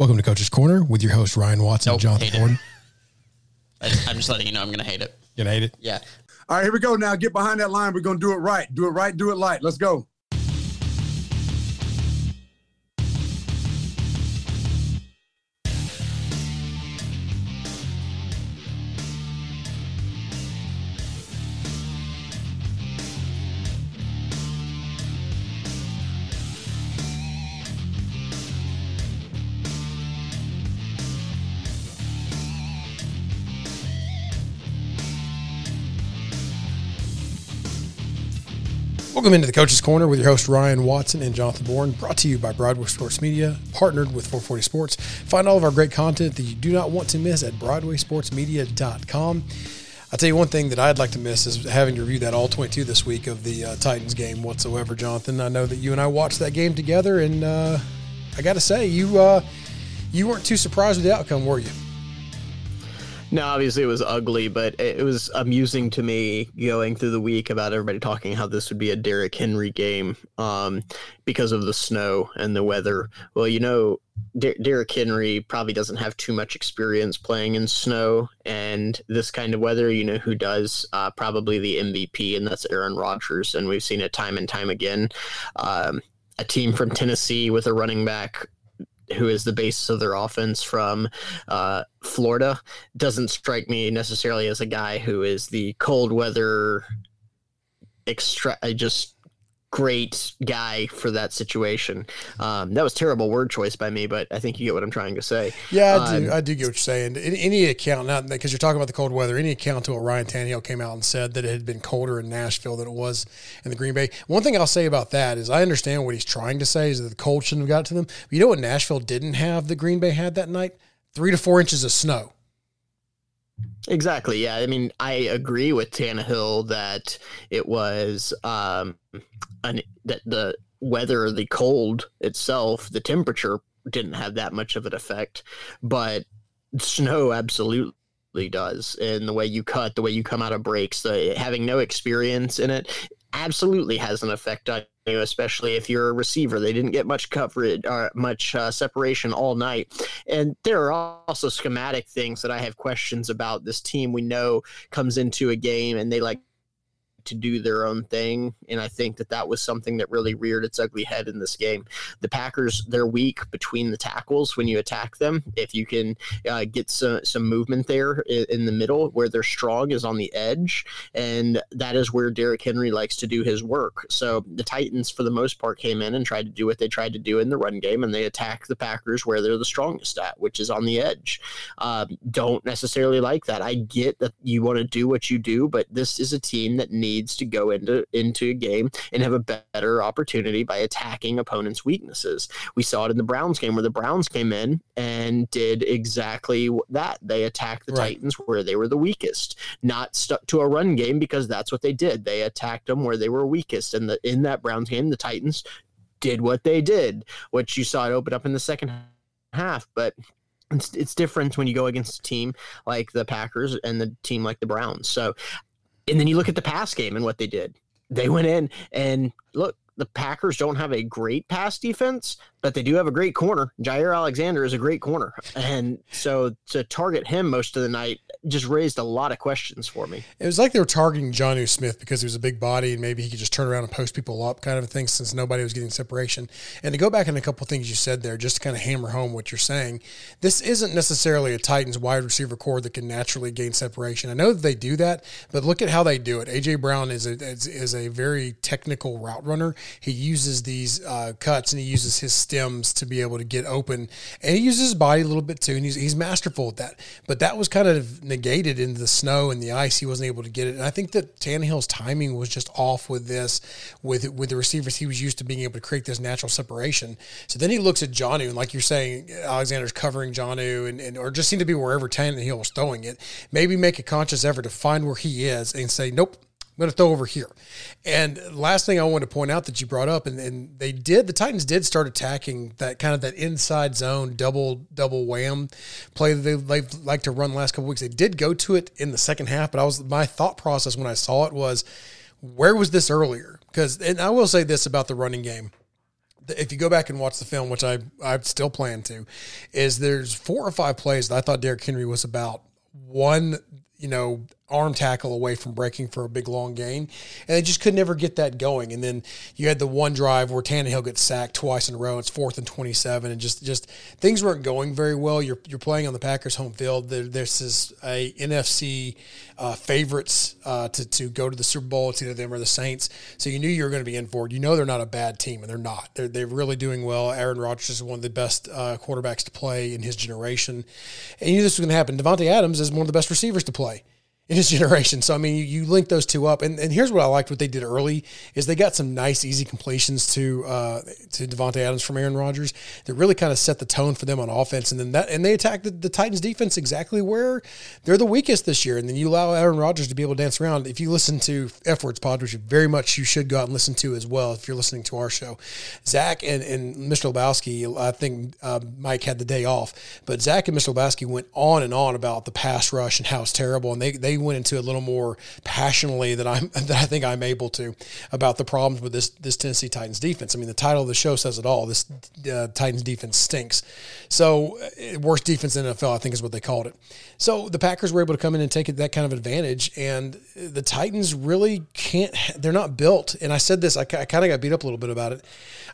Welcome to Coach's Corner with your host Ryan Watson, Nope, Jonathan hate. Gordon. I- I'm just letting you know I'm going to hate it. You're gonna hate it? Yeah. All right, here we go. Now get behind that line. We're gonna do it right. Do it right. Do it light. Let's go. Welcome into the Coach's Corner with your host Ryan Watson and Jonathan Bourne, brought to you by Broadway Sports Media, partnered with 440 Sports. Find all of our great content that you do not want to miss at BroadwaySportsMedia.com. I'll tell you one thing that I'd like to miss is having to review that all 22 this week of the uh, Titans game whatsoever, Jonathan. I know that you and I watched that game together, and uh, I got to say, you uh, you weren't too surprised with the outcome, were you? No, obviously it was ugly, but it was amusing to me going through the week about everybody talking how this would be a Derrick Henry game um, because of the snow and the weather. Well, you know, Der- Derrick Henry probably doesn't have too much experience playing in snow and this kind of weather. You know who does? Uh, probably the MVP, and that's Aaron Rodgers. And we've seen it time and time again. Um, a team from Tennessee with a running back who is the basis of their offense from uh, Florida doesn't strike me necessarily as a guy who is the cold weather extra uh, just great guy for that situation. Um, that was terrible word choice by me, but I think you get what I'm trying to say. Yeah, I do. Um, I do get what you're saying. Any, any account, not because you're talking about the cold weather, any account to what Ryan Tannehill came out and said that it had been colder in Nashville than it was in the Green Bay. One thing I'll say about that is I understand what he's trying to say is that the cold shouldn't have got to them. But you know what Nashville didn't have that Green Bay had that night? Three to four inches of snow. Exactly. Yeah. I mean, I agree with Tannehill that it was um, an, that the weather, the cold itself, the temperature didn't have that much of an effect, but snow absolutely does. And the way you cut, the way you come out of breaks, the, having no experience in it absolutely has an effect on you, especially if you're a receiver. They didn't get much coverage or much uh, separation all night. And there are also schematic things that I have questions about. This team we know comes into a game and they like to do their own thing. And I think that that was something that really reared its ugly head in this game. The Packers, they're weak between the tackles when you attack them. If you can uh, get some, some movement there in, in the middle, where they're strong is on the edge. And that is where Derrick Henry likes to do his work. So the Titans, for the most part, came in and tried to do what they tried to do in the run game, and they attack the Packers where they're the strongest at, which is on the edge. Um, don't necessarily like that. I get that you want to do what you do, but this is a team that needs to go into into a game and have a better opportunity by attacking opponents' weaknesses. We saw it in the Browns game where the Browns came in and did exactly that. They attacked the Right. Titans where they were the weakest, not stuck to a run game because that's what they did. They attacked them where they were weakest, and the, in that Browns game, the Titans did what they did, which you saw it open up in the second half, but. It's, it's different when you go against a team like the Packers and the team like the Browns. So and then you look at the pass game and what they did. They went in and look, the Packers don't have a great pass defense, but they do have a great corner. Jaire Alexander is a great corner. And so to target him most of the night just raised a lot of questions for me. It was like they were targeting Jonnu Smith because he was a big body and maybe he could just turn around and post people up, kind of a thing, since nobody was getting separation. And to go back on a couple things you said there, just to kind of hammer home what you're saying, this isn't necessarily a Titans wide receiver corps that can naturally gain separation. I know that they do that, but look at how they do it. AJ Brown is a is, is a very technical route runner. He uses these uh, cuts and he uses his stems to be able to get open, and he uses his body a little bit too, and he's he's masterful at that. But that was kind of negated in the snow and the ice. He wasn't able to get it, and I think that Tannehill's timing was just off with this, with with the receivers. He was used to being able to create this natural separation. So then he looks at Jonnu, and like you're saying, Alexander's covering Jonnu, and, and or just seem to be wherever Tannehill was throwing it. Maybe make a conscious effort to find where he is and say, nope. I'm going to throw over here. And last thing I want to point out that you brought up, and, and they did, the Titans did start attacking that kind of that inside zone double double wham play that they like to run last couple weeks. They did go to it in the second half, but I was my thought process when I saw it was, where was this earlier? Because and I will say this about the running game if you go back and watch the film, which I I still plan to, is there's four or five plays that I thought Derrick Henry was about one you know arm tackle away from breaking for a big long gain, and they just could never get that going. And then you had the one drive where Tannehill gets sacked twice in a row. It's fourth and twenty seven, and just just things weren't going very well. You're you're playing on the Packers home field. This is a NFC uh, favorites uh, to to go to the Super Bowl. It's either them or the Saints. So you knew you were going to be in for it. You know they're not a bad team, and they're not. They're they're really doing well. Aaron Rodgers is one of the best uh, quarterbacks to play in his generation, and you knew this was going to happen. Davante Adams is one of the best receivers to play in his generation. So I mean, you, you, link those two up, and, and here's what I liked: what they did early is they got some nice, easy completions to uh, to Davante Adams from Aaron Rodgers that really kind of set the tone for them on offense, and then that and they attacked the, the, Titans defense exactly where they're the weakest this year, and then you allow Aaron Rodgers to be able to dance around. If you listen to F Words Pod, which very much you should go out and listen to as well, if you're listening to our show, Zach and and Mr. Lebowski, I think uh, Mike had the day off, but Zach and Mr. Lebowski went on and on about the pass rush and how it's terrible, and they they went into a little more passionately than I'm that I think I'm able to about the problems with this this Tennessee Titans defense. I mean, the title of the show says it all. This uh, Titans defense stinks. So uh, worst defense in NFL, I think, is what they called it. So the Packers were able to come in and take that kind of advantage, and the Titans really can't. They're not built. And I said this. I, I kind of got beat up a little bit about it.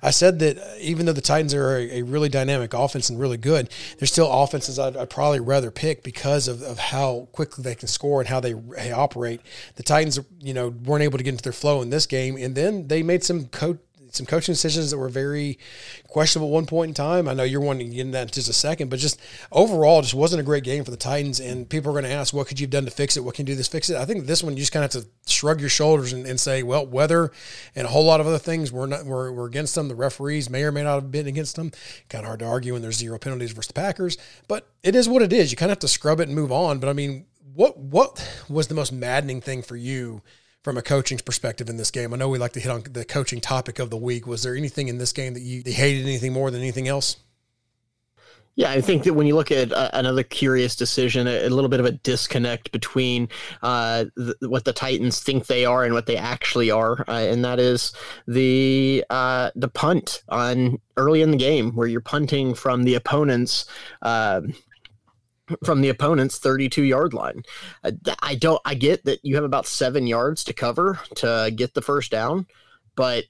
I said that even though the Titans are a, a really dynamic offense and really good, they're still offenses I'd, I'd probably rather pick because of, of how quickly they can score and how they they operate. The Titans, you know, weren't able to get into their flow in this game, and then they made some coach some coaching decisions that were very questionable at one point in time. I know you're wanting to get into that in just a second, but just overall, just wasn't a great game for the Titans. And people are going to ask, what could you have done to fix it? What can you do to fix it? I think this one you just kind of have to shrug your shoulders and, and say, well, weather and a whole lot of other things we're not we're, we're against them. The referees may or may not have been against them. Kind of hard to argue when there's zero penalties versus the Packers, but it is what it is. You kind of have to scrub it and move on. But I mean, what what was the most maddening thing for you from a coaching perspective in this game? I know we like to hit on the coaching topic of the week. Was there anything in this game that you, hated anything more than anything else? Yeah, I think that when you look at uh, another curious decision, a, a, little bit of a disconnect between uh, what the Titans think they are and what they actually are, uh, and that is the uh, the punt on early in the game where you're punting from the opponent's um, from the opponent's 32 yard line. Uh, I don't, I get that you have about seven yards to cover to get the first down, but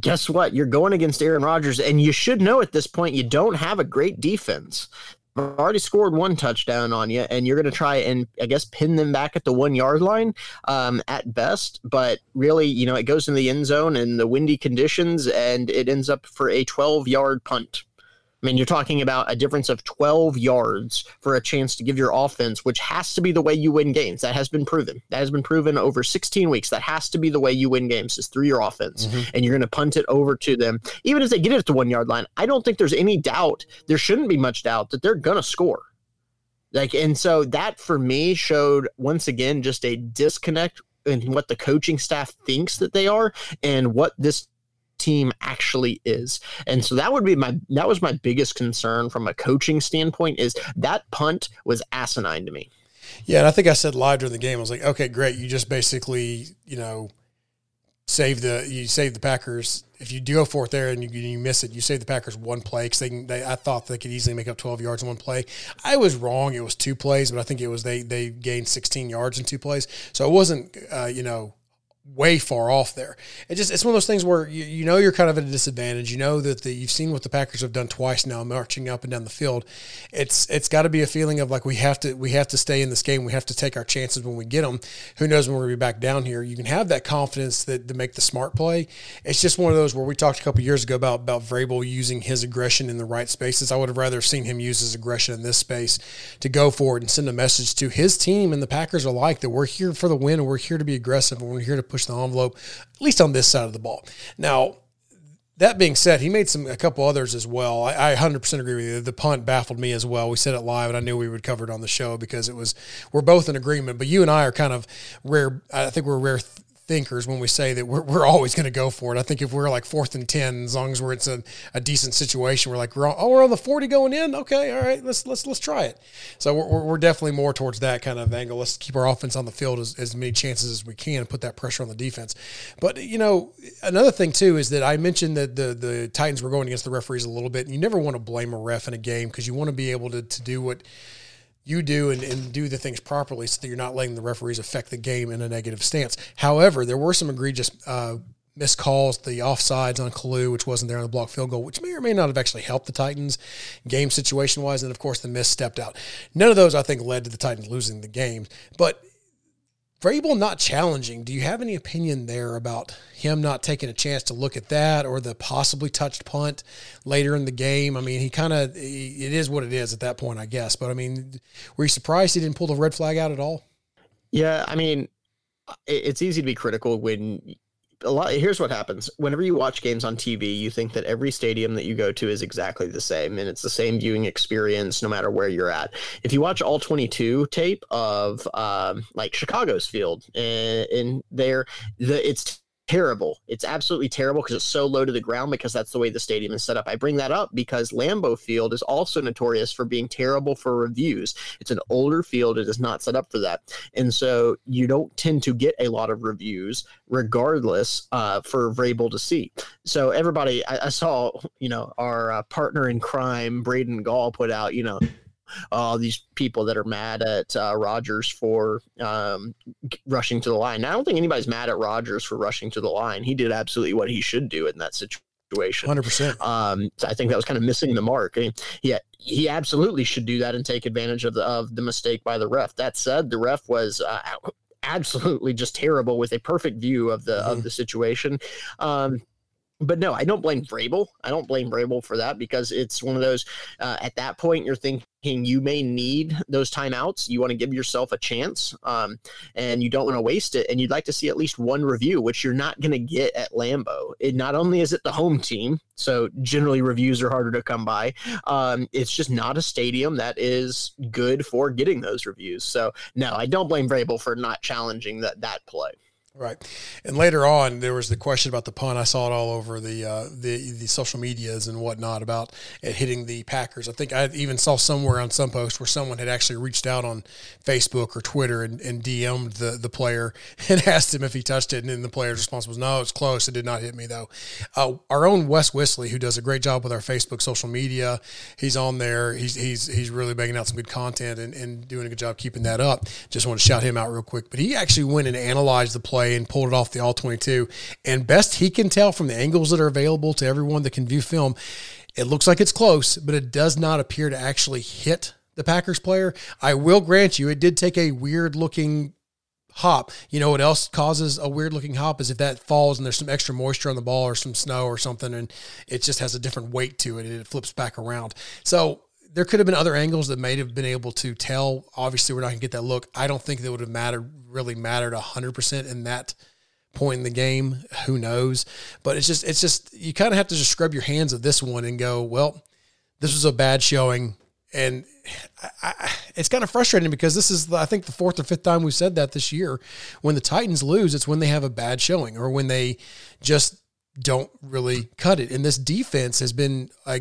guess what? You're going against Aaron Rodgers, and you should know at this point you don't have a great defense. I've already scored one touchdown on you, and you're going to try and I guess pin them back at the one yard line um, at best. But really, you know, it goes in the end zone in the windy conditions, and it ends up for a 12 yard punt. I mean, you're talking about a difference of 12 yards for a chance to give your offense, which has to be the way you win games. That has been proven. That has been proven over 16 weeks. That has to be the way you win games is through your offense. Mm-hmm. And you're going to punt it over to them. Even if they get it at the one yard line, I don't think there's any doubt, there shouldn't be much doubt that they're going to score. Like, and so that for me showed once again just a disconnect in what the coaching staff thinks that they are and what this team actually is. And so that would be my that was my biggest concern from a coaching standpoint is that punt was asinine to me. Yeah, and I think I said live during the game, I was like, okay, great. You just basically, you know, save the you save the Packers. If you do go fourth there and you, you miss it, you save the Packers one play because they, they I thought they could easily make up twelve yards in one play. I was wrong; it was two plays, but I think it was they they gained sixteen yards in two plays, so it wasn't uh, you know way far off there. It just it's one of those things where you, you know you're kind of at a disadvantage. You know that the, you've seen what the Packers have done twice now, marching up and down the field. It's it's got to be a feeling of like we have to we have to stay in this game. We have to take our chances when we get them. Who knows when we're gonna be back down here? You can have that confidence that to make the smart play. It's just one of those where we talked a couple years ago about about Vrabel using his aggression in the right spaces. I would have rather seen him use his aggression in this space to go forward and send a message to his team and the Packers alike that we're here for the win and we're here to be aggressive and we're here to the envelope, at least on this side of the ball. Now, that being said, he made some a couple others as well. I, I 100% agree with you. The punt baffled me as well. We said it live, and I knew we would cover it on the show because it was we're both in agreement. But you and I are kind of rare. I think we're rare thinkers when we say that we're, we're always going to go for it. I think if we're like fourth and 10, as long as we're it's a, a decent situation, we're like, we're all, oh, we're on the 40 going in. Okay. All right. Let's, let's, let's try it. So we're, we're definitely more towards that kind of angle. Let's keep our offense on the field as, as many chances as we can and put that pressure on the defense. But, you know, another thing too is that I mentioned that the, the Titans were going against the referees a little bit and you never want to blame a ref in a game because you want to be able to, to do what, you do and, and do the things properly so that you're not letting the referees affect the game in a negative stance. However, there were some egregious uh, missed calls, the offsides on Kalu, which wasn't there on the block field goal, which may or may not have actually helped the Titans game situation wise. And of course, the miss stepped out. None of those, I think, led to the Titans losing the game. But Vrabel not challenging. Do you have any opinion there about him not taking a chance to look at that or the possibly touched punt later in the game? I mean, he kind of, it is what it is at that point, I guess. But I mean, were you surprised he didn't pull the red flag out at all? Yeah, I mean, it's easy to be critical when a lot here's what happens. Whenever you watch games on tv you think that every stadium that you go to is exactly the same and it's the same viewing experience no matter where you're at. If you watch all 22 tape of um, like chicago's field and, and there the it's terrible. It's absolutely terrible because it's so low to the ground because that's the way the stadium is set up. I bring that up because Lambeau Field is also notorious for being terrible for reviews. It's an older field, it is not set up for that. And so you don't tend to get a lot of reviews regardless uh, for Vrabel to see. So everybody, I, I saw, you know, our uh, partner in crime, Braden Gall, put out, you know, all these people that are mad at uh, Rodgers for um, rushing to the line. I don't think anybody's mad at Rodgers for rushing to the line. He did absolutely what he should do in that situation. Hundred percent. Um, so I think that was kind of missing the mark. I mean, yeah, he absolutely should do that and take advantage of the of the mistake by the ref. That said, the ref was. Uh, absolutely just terrible with a perfect view of the mm-hmm. of the situation um, but no, I don't blame Vrabel. I don't blame Vrabel for that because it's one of those. Uh, at that point, you're thinking you may need those timeouts. You want to give yourself a chance, um, and you don't want to waste it. And you'd like to see at least one review, which you're not going to get at Lambeau. It not only is it the home team, so generally reviews are harder to come by. Um, it's just not a stadium that is good for getting those reviews. So no, I don't blame Vrabel for not challenging that that play. Right, and later on, there was the question about the punt. I saw it all over the uh, the the social medias and whatnot about it hitting the Packers. I think I even saw somewhere on some post where someone had actually reached out on Facebook or Twitter and, and DM'd the the player and asked him if he touched it, and then the player's response was, "No, it's close. It did not hit me though." Uh, our own Wes Whisley, who does a great job with our Facebook social media, he's on there. He's he's he's really banging out some good content and, and doing a good job keeping that up. Just want to shout him out real quick. But he actually went and analyzed the play play and pulled it off the all 22. And best he can tell from the angles that are available to everyone that can view film, it looks like it's close, but it does not appear to actually hit the Packers player. I will grant you, it did take a weird looking hop. You know what else causes a weird looking hop is if that falls and there's some extra moisture on the ball or some snow or something, and it just has a different weight to it and it flips back around. So there could have been other angles that may have been able to tell. Obviously, we're not going to get that look. I don't think that would have mattered really mattered hundred percent in that point in the game. Who knows? But it's just it's just you kind of have to just scrub your hands of this one and go, well, this was a bad showing, and I, I, it's kind of frustrating because this is I think the fourth or fifth time we've said that this year. When the Titans lose, it's when they have a bad showing or when they just don't really cut it. And this defense has been a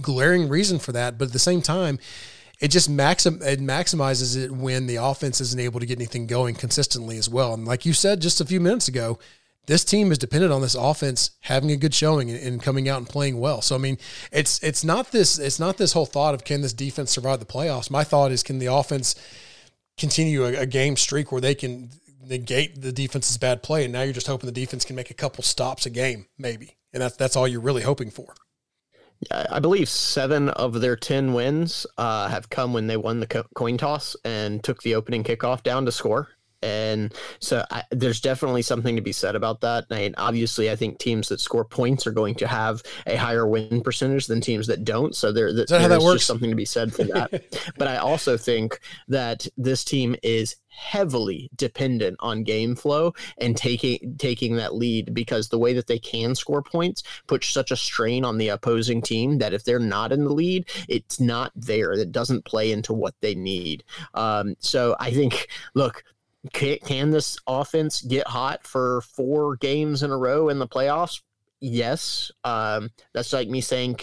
glaring reason for that. But at the same time, it just maxim it maximizes it when the offense isn't able to get anything going consistently as well. And like you said just a few minutes ago, this team is dependent on this offense having a good showing and, and, coming out and playing well. So I mean, it's it's not this it's not this whole thought of can this defense survive the playoffs. My thought is can the offense continue a, a game streak where they can negate the defense's bad play, and now you're just hoping the defense can make a couple stops a game, maybe, and that's that's all you're really hoping for. I believe seven of their 10 wins uh, have come when they won the co- coin toss and took the opening kickoff down to score. And so I, there's definitely something to be said about that. And obviously, I think teams that score points are going to have a higher win percentage than teams that don't. So there, there's just something to be said for that. but I also think that this team is heavily dependent on game flow and taking taking that lead because the way that they can score points puts such a strain on the opposing team that if they're not in the lead, it's not there. It doesn't play into what they need. Um, so I think, look, can, can this offense get hot for four games in a row in the playoffs? Yes. Um, that's like me saying,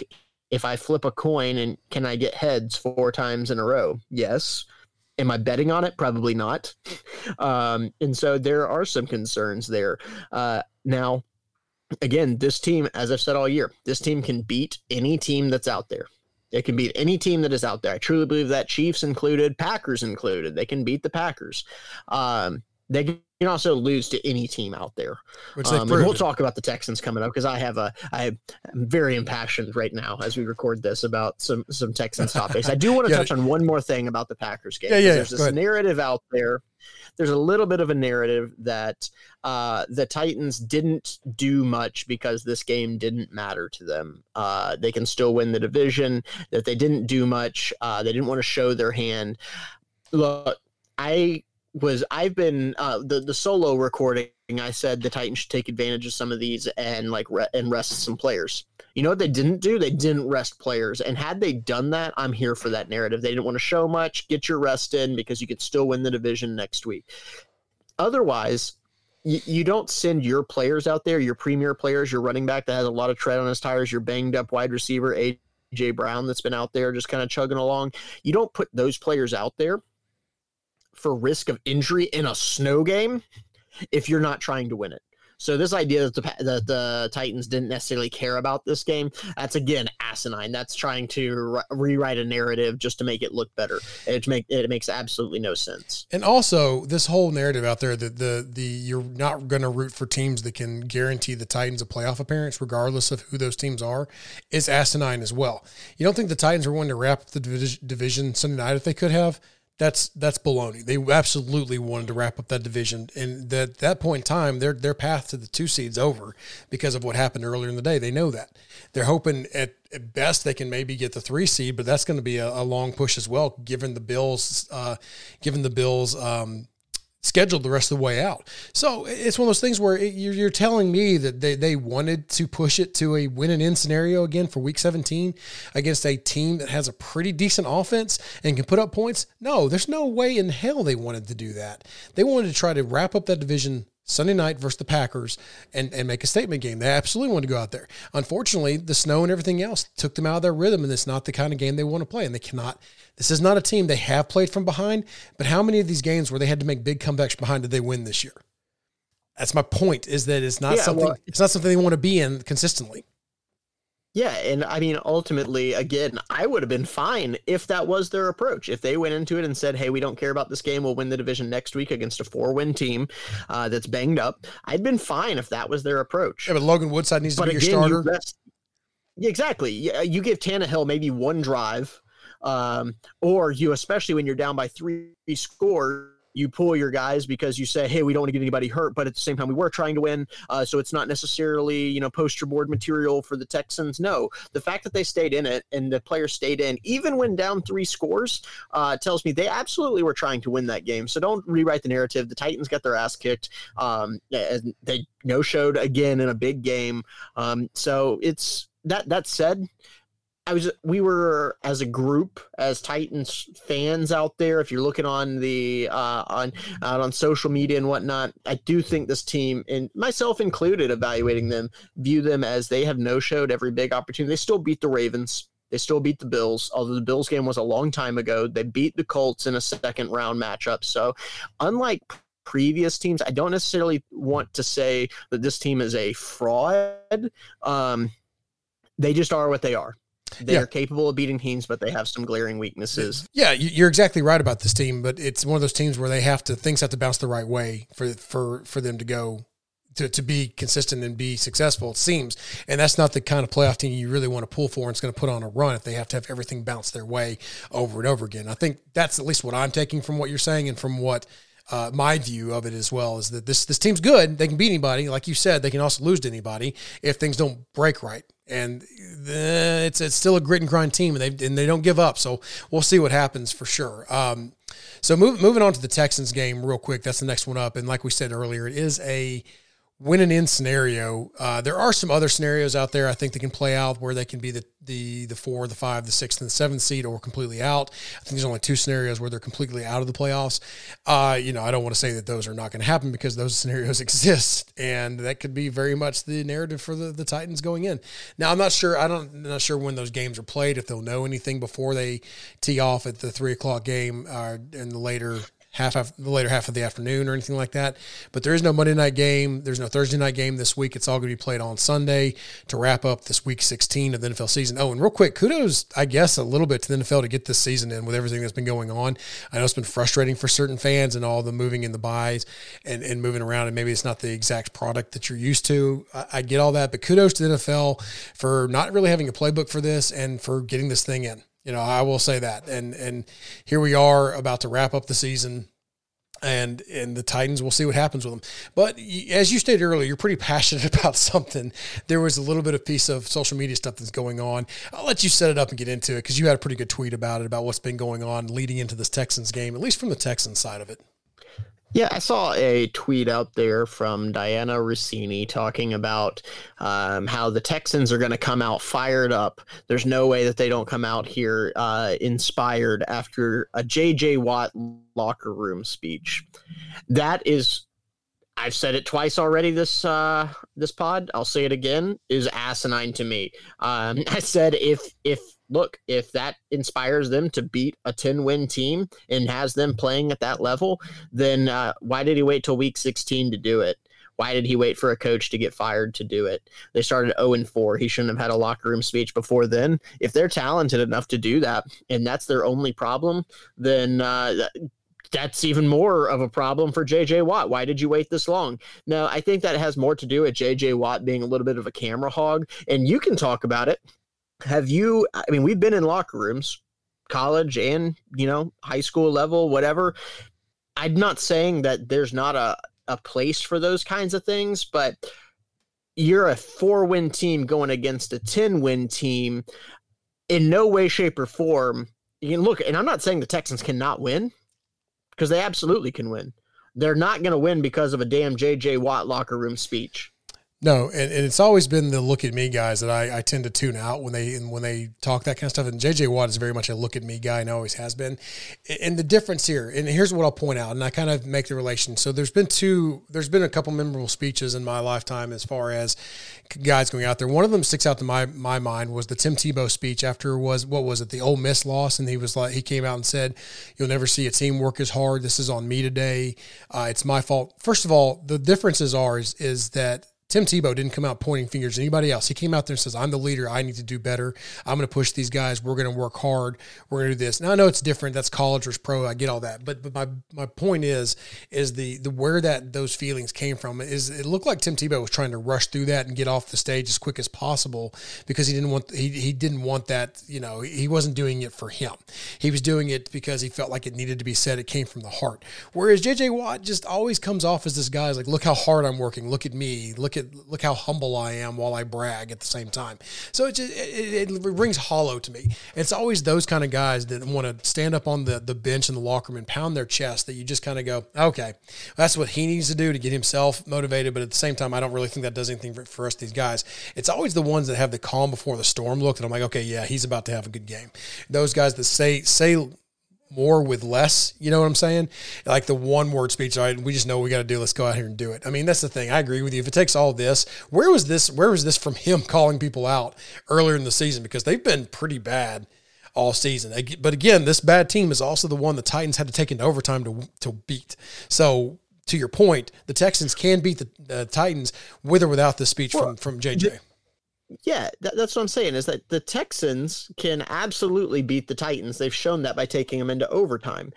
if I flip a coin and can I get heads four times in a row? Yes. Am I betting on it? Probably not. Um, and so there are some concerns there. Uh, now, again, this team, as I've said all year, this team can beat any team that's out there. They can beat any team that is out there. I truly believe that Chiefs included, Packers included. They can beat the Packers. Um, they can also lose to any team out there. Which um, we'll talk about the Texans coming up because I have a I am very impassioned right now as we record this about some some Texans topics. I do want to yeah. touch on one more thing about the Packers game. Yeah, yeah. There's this narrative out there. There's a little bit of a narrative that uh, the Titans didn't do much because this game didn't matter to them. Uh, they can still win the division. That they didn't do much. Uh, they didn't want to show their hand. Look, I was I've been uh, the the solo recording. I said the Titans should take advantage of some of these and like re- and rest some players. You know what they didn't do? They didn't rest players. And had they done that, I'm here for that narrative. They didn't want to show much. Get your rest in because you could still win the division next week. Otherwise, you, you don't send your players out there, your premier players, your running back that has a lot of tread on his tires, your banged up wide receiver, AJ Brown that's been out there just kind of chugging along. You don't put those players out there for risk of injury in a snow game if you're not trying to win it. So this idea that the that the Titans didn't necessarily care about this game, that's again asinine. That's trying to re- rewrite a narrative just to make it look better. It make it makes absolutely no sense. And also, this whole narrative out there that the the you're not going to root for teams that can guarantee the Titans a playoff appearance, regardless of who those teams are, is asinine as well. You don't think the Titans were going to wrap the division Sunday night if they could have? That's that's baloney. They absolutely wanted to wrap up that division, and at that point in time, their their path to the two seeds over because of what happened earlier in the day. They know that they're hoping at, at best they can maybe get the three seed, but that's going to be a, a, long push as well, given the Bills, uh, given the Bills um, scheduled the rest of the way out. So it's one of those things where it, you're, you're, telling me that they, they wanted to push it to a win and in scenario again for week 17 against a team that has a pretty decent offense and can put up points. No, there's no way in hell they wanted to do that. They wanted to try to wrap up that division Sunday night versus the Packers and, and make a statement game. They absolutely want to go out there. Unfortunately, the snow and everything else took them out of their rhythm, and it's not the kind of game they want to play. And they cannot. This is not a team they have played from behind. But how many of these games where they had to make big comebacks behind did they win this year? That's my point. Is that it's not yeah, something. Well, it's not something they want to be in consistently. Yeah, and I mean, ultimately, again, I would have been fine if that was their approach. If they went into it and said, "Hey, we don't care about this game. We'll win the division next week against a four-win team uh, that's banged up," I'd been fine if that was their approach. Yeah, but Logan Woodside needs but to be again, your starter. You rest, yeah, exactly. You give Tannehill maybe one drive, um, or you, especially when you're down by three scores you pull your guys because you say, hey, we don't want to get anybody hurt, but at the same time, we were trying to win. Uh, so it's not necessarily, you know, poster board material for the Texans. No, the fact that they stayed in it and the players stayed in, even when down three scores, uh, tells me they absolutely were trying to win that game. So don't rewrite the narrative. The Titans got their ass kicked. Um, and they no showed again in a big game. Um, so it's that, that said, I was we were as a group as Titans fans out there. If you're looking on the uh, on out on social media and whatnot, I do think this team and myself included, evaluating them, view them as they have no showed every big opportunity. They still beat the Ravens. They still beat the Bills, although the Bills game was a long time ago. They beat the Colts in a second round matchup. So, unlike previous teams, I don't necessarily want to say that this team is a fraud. Um, they just are what they are. They're yeah. capable of beating teams, but they have some glaring weaknesses. Yeah, you're exactly right about this team, but it's one of those teams where they have to things have to bounce the right way for for for them to go to, to be consistent and be successful, it seems. And that's not the kind of playoff team you really want to pull for and it's going to put on a run if they have to have everything bounce their way over and over again. I think that's at least what I'm taking from what you're saying and from what uh, my view of it as well is that this this team's good. They can beat anybody, like you said. They can also lose to anybody if things don't break right. And uh, it's it's still a grit and grind team, and they and they don't give up. So we'll see what happens for sure. Um, so move, moving on to the Texans game real quick. That's the next one up. And like we said earlier, it is a win and in scenario. Uh, there are some other scenarios out there I think they can play out where they can be the the the four, the five, the sixth, and the seventh seed, or completely out. I think there's only two scenarios where they're completely out of the playoffs. Uh, you know, I don't want to say that those are not going to happen because those scenarios exist, and that could be very much the narrative for the, the Titans going in. Now, I'm not sure. I don't I'm not sure when those games are played. If they'll know anything before they tee off at the three o'clock game uh, in the later half of the later half of the afternoon or anything like that. But there is no Monday night game. There's no Thursday night game this week. It's all going to be played on Sunday to wrap up this week 16 of the NFL season. Oh, and real quick, kudos, I guess, a little bit to the NFL to get this season in with everything that's been going on. I know it's been frustrating for certain fans and all the moving in the buys and, and moving around, and maybe it's not the exact product that you're used to. I, I get all that, but kudos to the NFL for not really having a playbook for this and for getting this thing in. You know, I will say that. And and here we are about to wrap up the season and and the Titans. We'll see what happens with them. But as you stated earlier, you're pretty passionate about something. There was a little bit of piece of social media stuff that's going on. I'll let you set it up and get into it because you had a pretty good tweet about it about what's been going on leading into this Texans game, at least from the Texans side of it. Yeah, I saw a tweet out there from Dianna Russini talking about um, how the Texans are going to come out fired up. There's no way that they don't come out here uh, inspired after a JJ Watt locker room speech. That is, I've said it twice already this uh, this pod. I'll say it again. Is asinine to me. Um, I said if if look, if that inspires them to beat a 10 win team and has them playing at that level, then uh, why did he wait till week 16 to do it? Why did he wait for a coach to get fired to do it? They started 0 and 4. He shouldn't have had a locker room speech before then. If they're talented enough to do that and that's their only problem, then uh, that's even more of a problem for JJ Watt. Why did you wait this long? No, I think that has more to do with JJ Watt being a little bit of a camera hog. And you can talk about it have you i mean we've been in locker rooms college and you know high school level whatever. I'm not saying that there's not a, a place for those kinds of things but you're a four win team going against a 10 win team in no way shape or form. You can look and i'm not saying the texans cannot win because they absolutely can win. They're not going to win because of a damn jj watt locker room speech no, and, and it's always been the look at me guys that I, I tend to tune out when they when they talk that kind of stuff. And JJ Watt is very much a look at me guy and always has been. And the difference here, and here's what I'll point out, and I kind of make the relation. So there's been two, there's been a couple memorable speeches in my lifetime as far as guys going out there. One of them sticks out to my my mind was the Tim Tebow speech after was what was it the Ole Miss loss, and he was like he came out and said, "You'll never see a team work as hard. This is on me today. Uh, it's my fault." First of all, the differences are is, is that Tim Tebow didn't come out pointing fingers at anybody else. He came out there and says, I'm the leader. I need to do better. I'm going to push these guys. We're going to work hard. We're going to do this. Now I know it's different. That's college versus pro. I get all that. But but my, my point is, is the the where that those feelings came from is it looked like Tim Tebow was trying to rush through that and get off the stage as quick as possible because he didn't want he, he didn't want that, you know, he wasn't doing it for him. He was doing it because he felt like it needed to be said. It came from the heart. Whereas JJ Watt just always comes off as this guy's like, look how hard I'm working. Look at me. Look at look how humble I am while I brag at the same time. So it just it, it, rings hollow to me. It's always those kind of guys that want to stand up on the the bench in the locker room and pound their chest that you just kind of go, okay, that's what he needs to do to get himself motivated. But at the same time, I don't really think that does anything for, for us these guys. It's always the ones that have the calm before the storm look that I'm like, okay, yeah, he's about to have a good game. Those guys that say say more with less. You know what I'm saying? Like the one word speech. All right, we just know we got to do. Let's go out here and do it. I mean, that's the thing. I agree with you. If it takes all this, where was this? Where was this from him calling people out earlier in the season? Because they've been pretty bad all season. But again, this bad team is also the one the Titans had to take into overtime to to beat. So to your point, the Texans can beat the uh, Titans with or without the speech well, from from JJ yeah, that, that's what I'm saying is that the Texans can absolutely beat the Titans. They've shown that by taking them into overtime.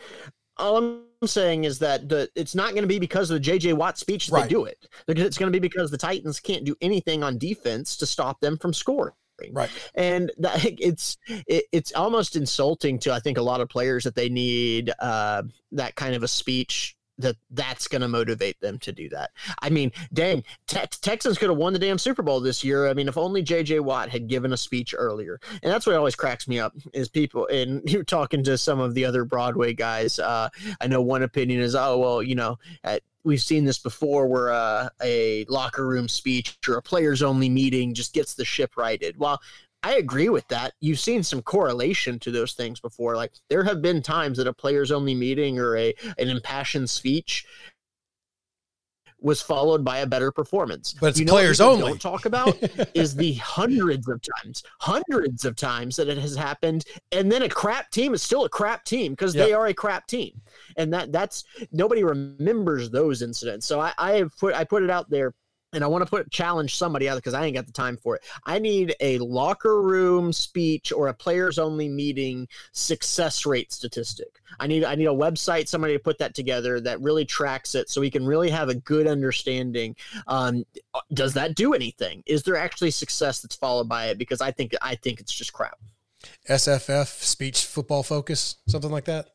All I'm saying is that the it's not going to be because of the JJ Watt speech right. they do it. It's going to be because the Titans can't do anything on defense to stop them from scoring. Right. And that, it's it, it's almost insulting to I think a lot of players that they need uh, that kind of a speech that that's going to motivate them to do that. I mean, dang, te- Texans could have won the damn Super Bowl this year. I mean, if only J.J. Watt had given a speech earlier. And that's what always cracks me up is people, and you're talking to some of the other Broadway guys. Uh, I know one opinion is, oh, well, you know, at, we've seen this before where uh, a locker room speech or a players only meeting just gets the ship righted. Well, I agree with that. You've seen some correlation to those things before. Like there have been times that a players only meeting or a an impassioned speech was followed by a better performance. But it's you know players only. Don't talk about is the hundreds of times, hundreds of times that it has happened, and then a crap team is still a crap team because yep. they are a crap team, and that that's nobody remembers those incidents. So I, I have put I put it out there and I want to put challenge somebody out because I ain't got the time for it. I need a locker room speech or a players only meeting success rate statistic. I need I need a website, somebody to put that together that really tracks it, so we can really have a good understanding. Um, does that do anything? Is there actually success that's followed by it? Because I think I think it's just crap. SFF speech football focus something like that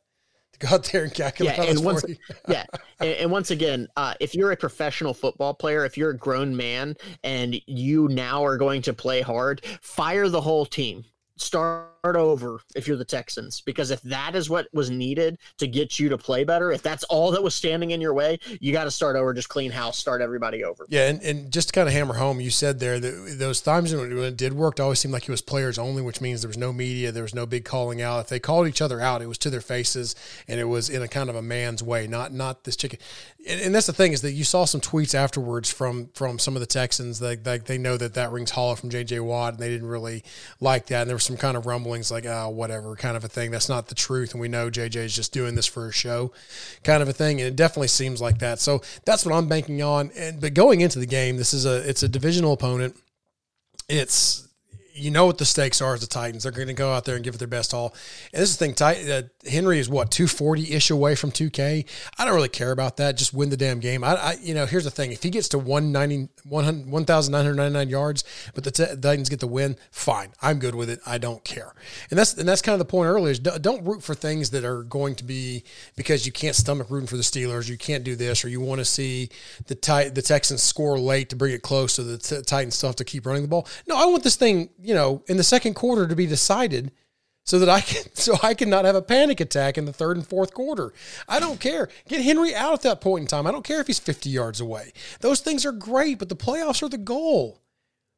go out there and calculate yeah, and once, yeah, and, and, once again, uh, if you're a professional football player, if you're a grown man and you now are going to play hard, fire the whole team start over if you're the Texans because if that is what was needed to get you to play better, if that's all that was standing in your way, you got to start over, just clean house, start everybody over. Yeah, and, and just to kind of hammer home, you said there that those times when it did work, it always seemed like it was players only, which means there was no media, there was no big calling out. If they called each other out, it was to their faces and it was in a kind of a man's way, not not this chicken. And, and that's the thing is that you saw some tweets afterwards from from some of the Texans like, they know that that rings hollow from J.J. Watt, and they didn't really like that. And there was some kind of rumblings like, oh, whatever, kind of a thing. That's not the truth. And we know JJ is just doing this for a show, kind of a thing. And it definitely seems like that. So that's what I'm banking on. And but going into the game, this is a it's a divisional opponent. It's you know what the stakes are as the Titans. They're going to go out there and give it their best all. And this is the thing, Ty, uh, Henry is what, 240 ish away from 2K. I don't really care about that. Just win the damn game. I, I you know, here's the thing. If he gets to 190, 1,999 yards, but the Titans get the win, fine. I'm good with it. I don't care. And that's, and that's kind of the point earlier is don't root for things that are going to be because you can't stomach rooting for the Steelers. You can't do this, or you want to see the, Ti- the Texans score late to bring it close so the Titans still have to keep running the ball. No, I want this thing, you know, in the second quarter to be decided so that I can so I can not have a panic attack in the third and fourth quarter. I don't care. Get Henry out at that point in time. I don't care if he's 50 yards away. Those things are great, but the playoffs are the goal.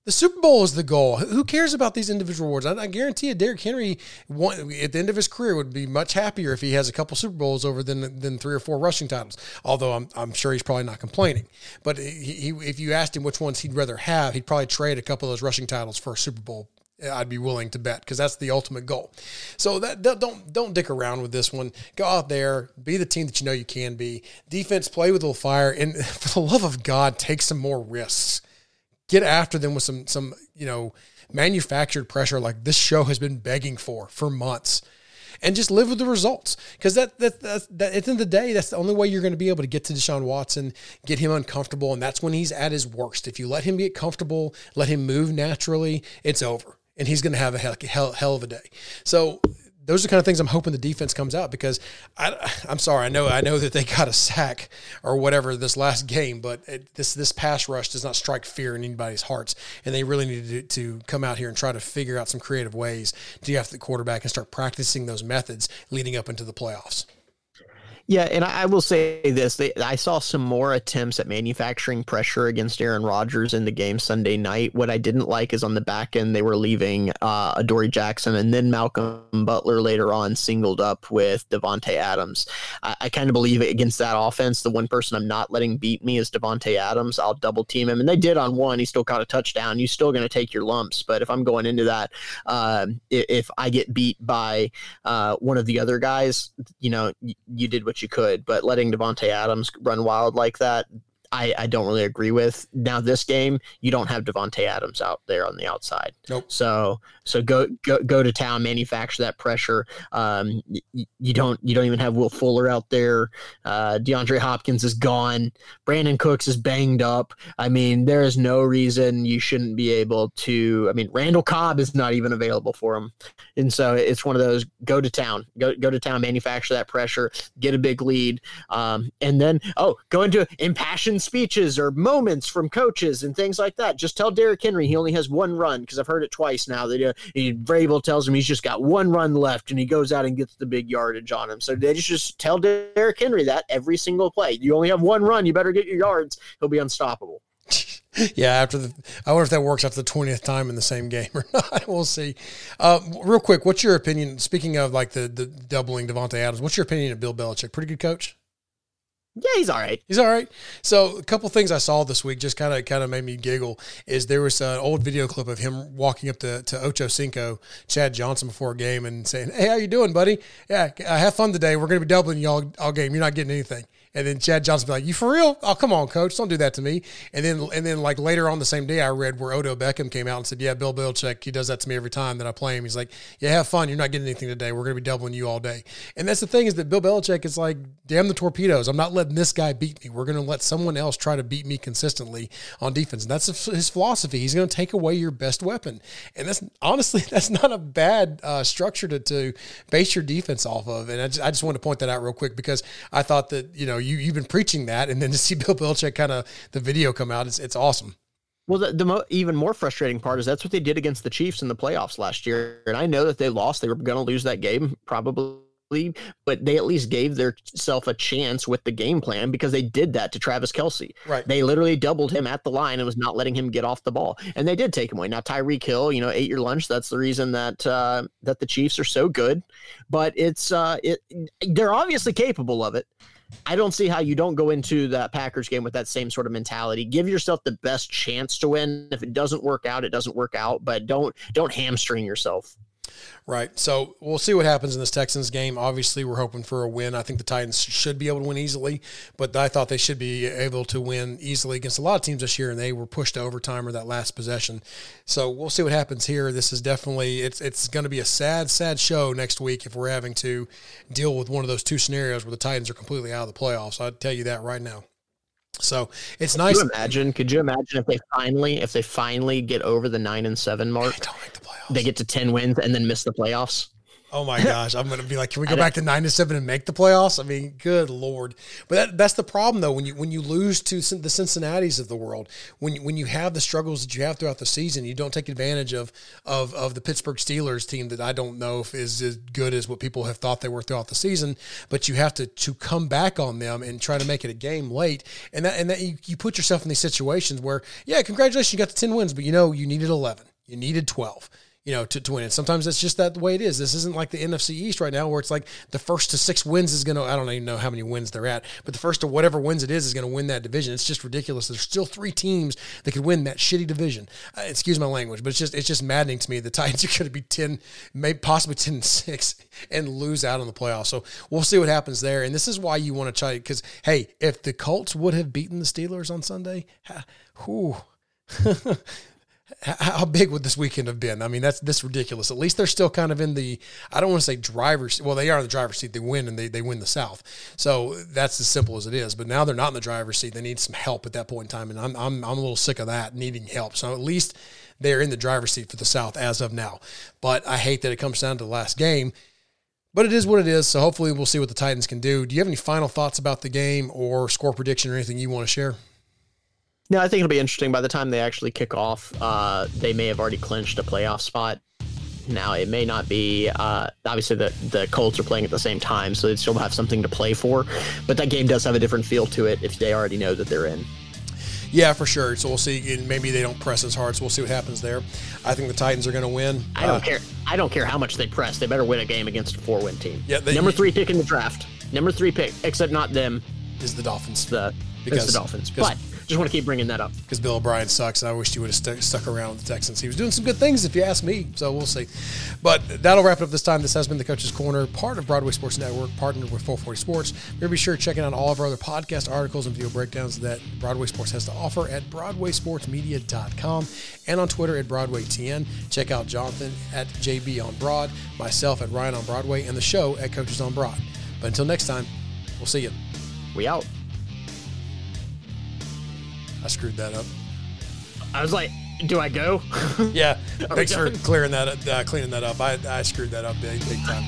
The Super Bowl is the goal. Who cares about these individual awards? I, I guarantee you, Derrick Henry, at the end of his career, would be much happier if he has a couple Super Bowls over than than three or four rushing titles. Although I'm, I'm sure he's probably not complaining. But he, he, if you asked him which ones he'd rather have, he'd probably trade a couple of those rushing titles for a Super Bowl eh, I'd be willing to bet because that's the ultimate goal. So that don't don't dick around with this one. Go out there, be the team that you know you can be. Defense, play with a little fire, and for the love of God, take some more risks. Get after them with some some you know manufactured pressure like this show has been begging for for months. And just live with the results, because that, that that that at the end of the day, that's the only way you're going to be able to get to Deshaun Watson, get him uncomfortable, and that's when he's at his worst. If you let him get comfortable, let him move naturally, it's over and he's going to have a hell, hell, hell of a day. So those are the kind of things I'm hoping the defense comes out because I, am sorry, I know I know that they got a sack or whatever this last game, but it, this this pass rush does not strike fear in anybody's hearts, and they really need to, to come out here and try to figure out some creative ways to get after the quarterback and start practicing those methods leading up into the playoffs. Yeah, and I, will say this: they, I saw some more attempts at manufacturing pressure against Aaron Rodgers in the game Sunday night. What I didn't like is on the back end they were leaving uh, Adoree Jackson and then Malcolm Butler later on singled up with Davante Adams. I, I kind of believe against that offense, the one person I'm not letting beat me is Davante Adams. I'll double team him, and they did on one. He still caught a touchdown. You're still going to take your lumps, but if I'm going into that, uh, if I get beat by uh, one of the other guys, you know, you did what you you could, but letting Davante Adams run wild like that, I, I don't really agree with. Now this game, you don't have Davante Adams out there on the outside. Nope. So so go go go to town, manufacture that pressure. Um, you, you don't you don't even have Will Fuller out there. Uh, DeAndre Hopkins is gone. Brandin Cooks is banged up. I mean, there is no reason you shouldn't be able to. I mean, Randall Cobb is not even available for him, and so it's one of those go to town, go go to town, manufacture that pressure, get a big lead, um, and then oh, go into impassioned speeches or moments from coaches and things like that. Just tell Derrick Henry he only has one run because I've heard it twice now that uh, he, Vrabel tells him he's just got one run left and he goes out and gets the big yardage on him. So they just, tell Derrick Henry that every single play. You only have one run. You better get your yards. He'll be unstoppable. yeah, after the, I wonder if that works after the twentieth time in the same game or not. we'll see. Uh, real quick, what's your opinion? Speaking of like the the doubling Davante Adams, what's your opinion of Bill Belichick? Pretty good coach. Yeah, he's all right. He's all right. So a couple things I saw this week just kind of kind of made me giggle. Is there was an old video clip of him walking up to, to Ocho Cinco, Chad Johnson before a game and saying, "Hey, how you doing, buddy? Yeah, have fun today. We're going to be doubling y'all all game. You're not getting anything." And then Chad Johnson be like, "You for real? Oh, come on, coach, don't do that to me." And then and then like later on the same day, I read where Odell Beckham came out and said, "Yeah, Bill Belichick, he does that to me every time that I play him. He's like, yeah, have fun. You're not getting anything today. We're going to be doubling you all day." And that's the thing is that Bill Belichick is like, "Damn the torpedoes! I'm not letting this guy beat me. We're going to let someone else try to beat me consistently on defense." And that's his philosophy. He's going to take away your best weapon, and that's honestly that's not a bad uh, structure to, to base your defense off of. And I just, I just wanted to point that out real quick because I thought that you know you you've been preaching that, and then to see Bill Belichick kind of the video come out, it's it's awesome. Well, the, the mo- even more frustrating part is that's what they did against the Chiefs in the playoffs last year, and I know that they lost. They were going to lose that game probably but they at least gave their self a chance with the game plan because they did that to Travis Kelce. Right. They literally doubled him at the line and was not letting him get off the ball. And they did take him away. Now Tyreek Hill, you know, ate your lunch. That's the reason that uh, that the Chiefs are so good. But it's uh, it they're obviously capable of it. I don't see how you don't go into that Packers game with that same sort of mentality. Give yourself the best chance to win. If it doesn't work out, it doesn't work out, but don't don't hamstring yourself. Right. So we'll see what happens in this Texans game. Obviously, we're hoping for a win. I think the Titans should be able to win easily, but I thought they should be able to win easily against a lot of teams this year, and they were pushed to overtime or that last possession. So we'll see what happens here. This is definitely it's it's going to be a sad, sad show next week if we're having to deal with one of those two scenarios where the Titans are completely out of the playoffs. I'd tell you that right now. So it's nice. Could you imagine? Could you imagine if they finally, if they finally get over the nine and seven mark? Make the playoffs. They get to ten wins and then miss the playoffs. Oh my gosh, I'm gonna be like, can we go back to nine to seven and make the playoffs? I mean, good lord! But that, that's the problem though when you when you lose to the Cincinnati's of the world, when when you have the struggles that you have throughout the season, you don't take advantage of of of the Pittsburgh Steelers team that I don't know if is as good as what people have thought they were throughout the season. But you have to to come back on them and try to make it a game late, and that and that you, you put yourself in these situations where yeah, congratulations, you got the ten wins, but you know you needed eleven, you needed twelve you know, to, to win. And sometimes that's just that the way it is. This isn't like the NFC East right now where it's like the first to six wins is going to, I don't even know how many wins they're at, but the first to whatever wins it is is going to win that division. It's just ridiculous. There's still three teams that could win that shitty division. Uh, excuse my language, but it's just, it's just maddening to me. The Titans are going to be 10, maybe possibly 10 and six and lose out on the playoffs. So we'll see what happens there. And this is why you want to try, because hey, if the Colts would have beaten the Steelers on Sunday, whew, how big would this weekend have been? I mean, that's this ridiculous. At least they're still kind of in the I don't want to say driver's well, they are in the driver's seat. They win and they, they win the South. So that's as simple as it is. But now they're not in the driver's seat. They need some help at that point in time. And I'm I'm I'm a little sick of that, needing help. So at least they're in the driver's seat for the South as of now. But I hate that it comes down to the last game. But it is what it is. So hopefully we'll see what the Titans can do. Do you have any final thoughts about the game or score prediction or anything you want to share? No, I think it'll be interesting. By the time they actually kick off, uh, they may have already clinched a playoff spot. Now it may not be. Uh, obviously, the the Colts are playing at the same time, so they still have something to play for. But that game does have a different feel to it if they already know that they're in. Yeah, for sure. So we'll see. And maybe they don't press as hard, so we'll see what happens there. I think the Titans are going to win. I don't uh, care. I don't care how much they press. They better win a game against a four-win team. Yeah, they, number three pick in the draft. Number three pick, except not them. Is the Dolphins. The because the Dolphins. But just want to keep bringing that up because Bill O'Brien sucks, and I wish he would have st- stuck around with the Texans. He was doing some good things, if you ask me. So we'll see. But that'll wrap it up this time. This has been the Coach's Corner, part of Broadway Sports Network, partnered with 440 Sports. Remember, be sure to check out all of our other podcast articles and video breakdowns that Broadway Sports has to offer at BroadwaySportsMedia.com and on Twitter at BroadwayTN. Check out Jonathan at JB on Broad, myself at Ryan on Broadway, and the show at Coaches on Broad. But until next time, we'll see you. We out. I screwed that up. I was like, do I go? yeah. Thanks for clearing that, uh, cleaning that up. I, I screwed that up big, big time.